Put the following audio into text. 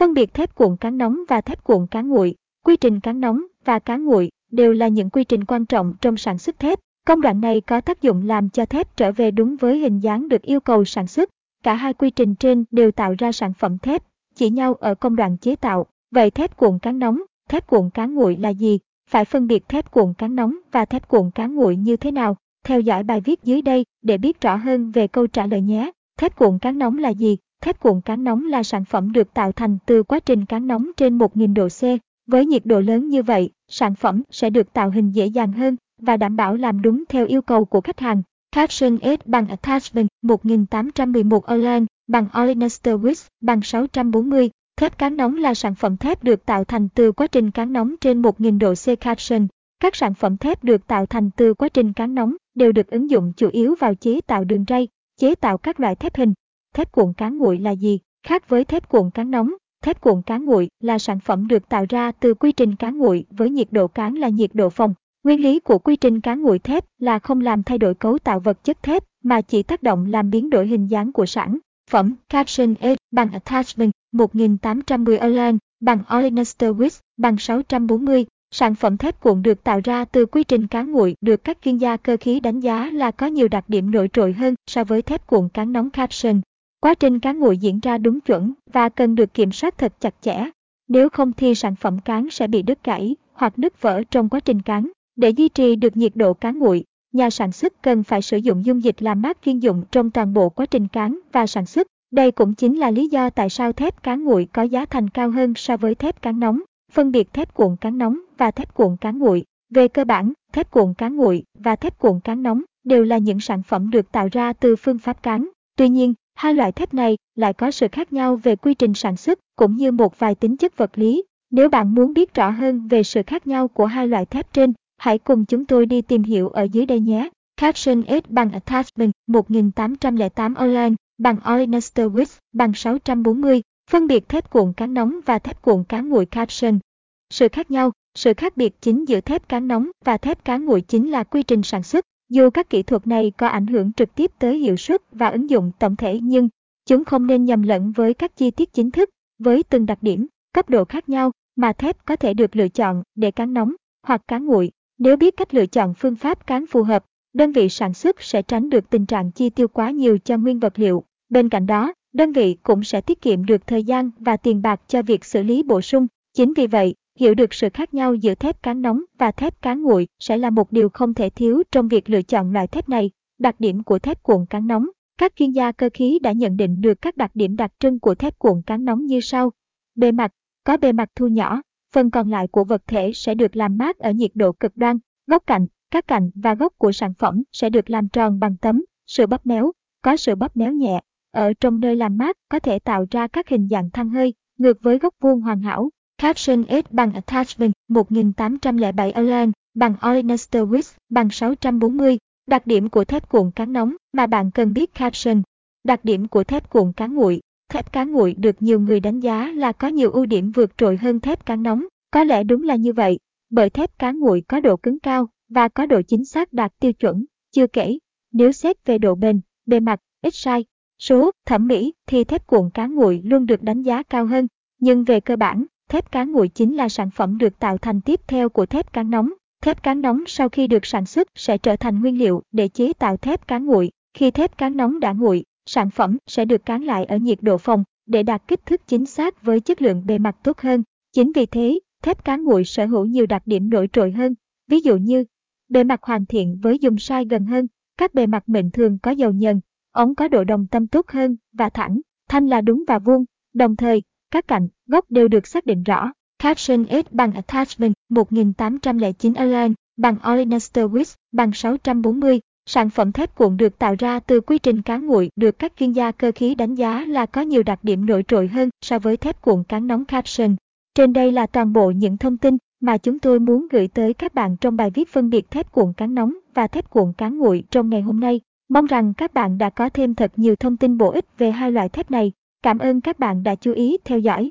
Phân biệt thép cuộn cán nóng và thép cuộn cán nguội, quy trình cán nóng và cán nguội đều là những quy trình quan trọng trong sản xuất thép. Công đoạn này có tác dụng làm cho thép trở về đúng với hình dáng được yêu cầu sản xuất. Cả hai quy trình trên đều tạo ra sản phẩm thép, chỉ nhau ở công đoạn chế tạo. Vậy thép cuộn cán nóng, thép cuộn cán nguội là gì? Phải phân biệt thép cuộn cán nóng và thép cuộn cán nguội như thế nào? Theo dõi bài viết dưới đây để biết rõ hơn về câu trả lời nhé. Thép cuộn cán nóng là gì? Thép cuộn cán nóng là sản phẩm được tạo thành từ quá trình cán nóng trên 1000 độ C. Với nhiệt độ lớn như vậy, sản phẩm sẽ được tạo hình dễ dàng hơn và đảm bảo làm đúng theo yêu cầu của khách hàng. Caption S bằng Attachment 1811 Orlan bằng Olenester Wix bằng 640. Thép cán nóng là sản phẩm thép được tạo thành từ quá trình cán nóng trên 1000 độ C Caption. Các sản phẩm thép được tạo thành từ quá trình cán nóng đều được ứng dụng chủ yếu vào chế tạo đường ray, chế tạo các loại thép hình. Thép cuộn cán nguội là gì? Khác với thép cuộn cán nóng, thép cuộn cán nguội là sản phẩm được tạo ra từ quy trình cán nguội với nhiệt độ cán là nhiệt độ phòng. Nguyên lý của quy trình cán nguội thép là không làm thay đổi cấu tạo vật chất thép mà chỉ tác động làm biến đổi hình dáng của sản phẩm. Caption A bằng Attachment 1810 Erlang bằng Olenester Wix bằng 640. Sản phẩm thép cuộn được tạo ra từ quy trình cán nguội được các chuyên gia cơ khí đánh giá là có nhiều đặc điểm nổi trội hơn so với thép cuộn cán nóng Caption. Quá trình cán nguội diễn ra đúng chuẩn và cần được kiểm soát thật chặt chẽ. Nếu không thì sản phẩm cán sẽ bị đứt gãy hoặc nứt vỡ trong quá trình cán. Để duy trì được nhiệt độ cán nguội, nhà sản xuất cần phải sử dụng dung dịch làm mát chuyên dụng trong toàn bộ quá trình cán và sản xuất. Đây cũng chính là lý do tại sao thép cán nguội có giá thành cao hơn so với thép cán nóng. Phân biệt thép cuộn cán nóng và thép cuộn cán nguội. Về cơ bản, thép cuộn cán nguội và thép cuộn cán nóng đều là những sản phẩm được tạo ra từ phương pháp cán. Tuy nhiên, hai loại thép này lại có sự khác nhau về quy trình sản xuất cũng như một vài tính chất vật lý. Nếu bạn muốn biết rõ hơn về sự khác nhau của hai loại thép trên, hãy cùng chúng tôi đi tìm hiểu ở dưới đây nhé. Caption S bằng Attachment 1808 Online bằng Olenester Width bằng 640. Phân biệt thép cuộn cán nóng và thép cuộn cán nguội Caption. Sự khác nhau, sự khác biệt chính giữa thép cán nóng và thép cán nguội chính là quy trình sản xuất. Dù các kỹ thuật này có ảnh hưởng trực tiếp tới hiệu suất và ứng dụng tổng thể nhưng chúng không nên nhầm lẫn với các chi tiết chính thức, với từng đặc điểm, cấp độ khác nhau mà thép có thể được lựa chọn để cán nóng hoặc cán nguội. Nếu biết cách lựa chọn phương pháp cán phù hợp, đơn vị sản xuất sẽ tránh được tình trạng chi tiêu quá nhiều cho nguyên vật liệu. Bên cạnh đó, đơn vị cũng sẽ tiết kiệm được thời gian và tiền bạc cho việc xử lý bổ sung. Chính vì vậy, hiểu được sự khác nhau giữa thép cán nóng và thép cán nguội sẽ là một điều không thể thiếu trong việc lựa chọn loại thép này. Đặc điểm của thép cuộn cán nóng Các chuyên gia cơ khí đã nhận định được các đặc điểm đặc trưng của thép cuộn cán nóng như sau. Bề mặt, có bề mặt thu nhỏ, phần còn lại của vật thể sẽ được làm mát ở nhiệt độ cực đoan. Góc cạnh, các cạnh và góc của sản phẩm sẽ được làm tròn bằng tấm, sự bóp méo, có sự bóp méo nhẹ. Ở trong nơi làm mát có thể tạo ra các hình dạng thăng hơi, ngược với góc vuông hoàn hảo. Caption S bằng Attachment 1807 Allen bằng Olenester Wix bằng 640. Đặc điểm của thép cuộn cán nóng mà bạn cần biết Caption. Đặc điểm của thép cuộn cán nguội. Thép cán nguội được nhiều người đánh giá là có nhiều ưu điểm vượt trội hơn thép cán nóng. Có lẽ đúng là như vậy, bởi thép cán nguội có độ cứng cao và có độ chính xác đạt tiêu chuẩn. Chưa kể, nếu xét về độ bền, bề mặt, ít sai, số, thẩm mỹ thì thép cuộn cán nguội luôn được đánh giá cao hơn. Nhưng về cơ bản, thép cán nguội chính là sản phẩm được tạo thành tiếp theo của thép cán nóng. Thép cán nóng sau khi được sản xuất sẽ trở thành nguyên liệu để chế tạo thép cán nguội. Khi thép cán nóng đã nguội, sản phẩm sẽ được cán lại ở nhiệt độ phòng để đạt kích thước chính xác với chất lượng bề mặt tốt hơn. Chính vì thế, thép cán nguội sở hữu nhiều đặc điểm nổi trội hơn, ví dụ như bề mặt hoàn thiện với dùng sai gần hơn, các bề mặt mịn thường có dầu nhờn, ống có độ đồng tâm tốt hơn và thẳng, thanh là đúng và vuông, đồng thời, các cạnh, góc đều được xác định rõ. Caption S bằng Attachment 1809 Align bằng Olenester Wix bằng 640. Sản phẩm thép cuộn được tạo ra từ quy trình cán nguội được các chuyên gia cơ khí đánh giá là có nhiều đặc điểm nổi trội hơn so với thép cuộn cán nóng Caption. Trên đây là toàn bộ những thông tin mà chúng tôi muốn gửi tới các bạn trong bài viết phân biệt thép cuộn cán nóng và thép cuộn cán nguội trong ngày hôm nay. Mong rằng các bạn đã có thêm thật nhiều thông tin bổ ích về hai loại thép này. Cảm ơn các bạn đã chú ý theo dõi.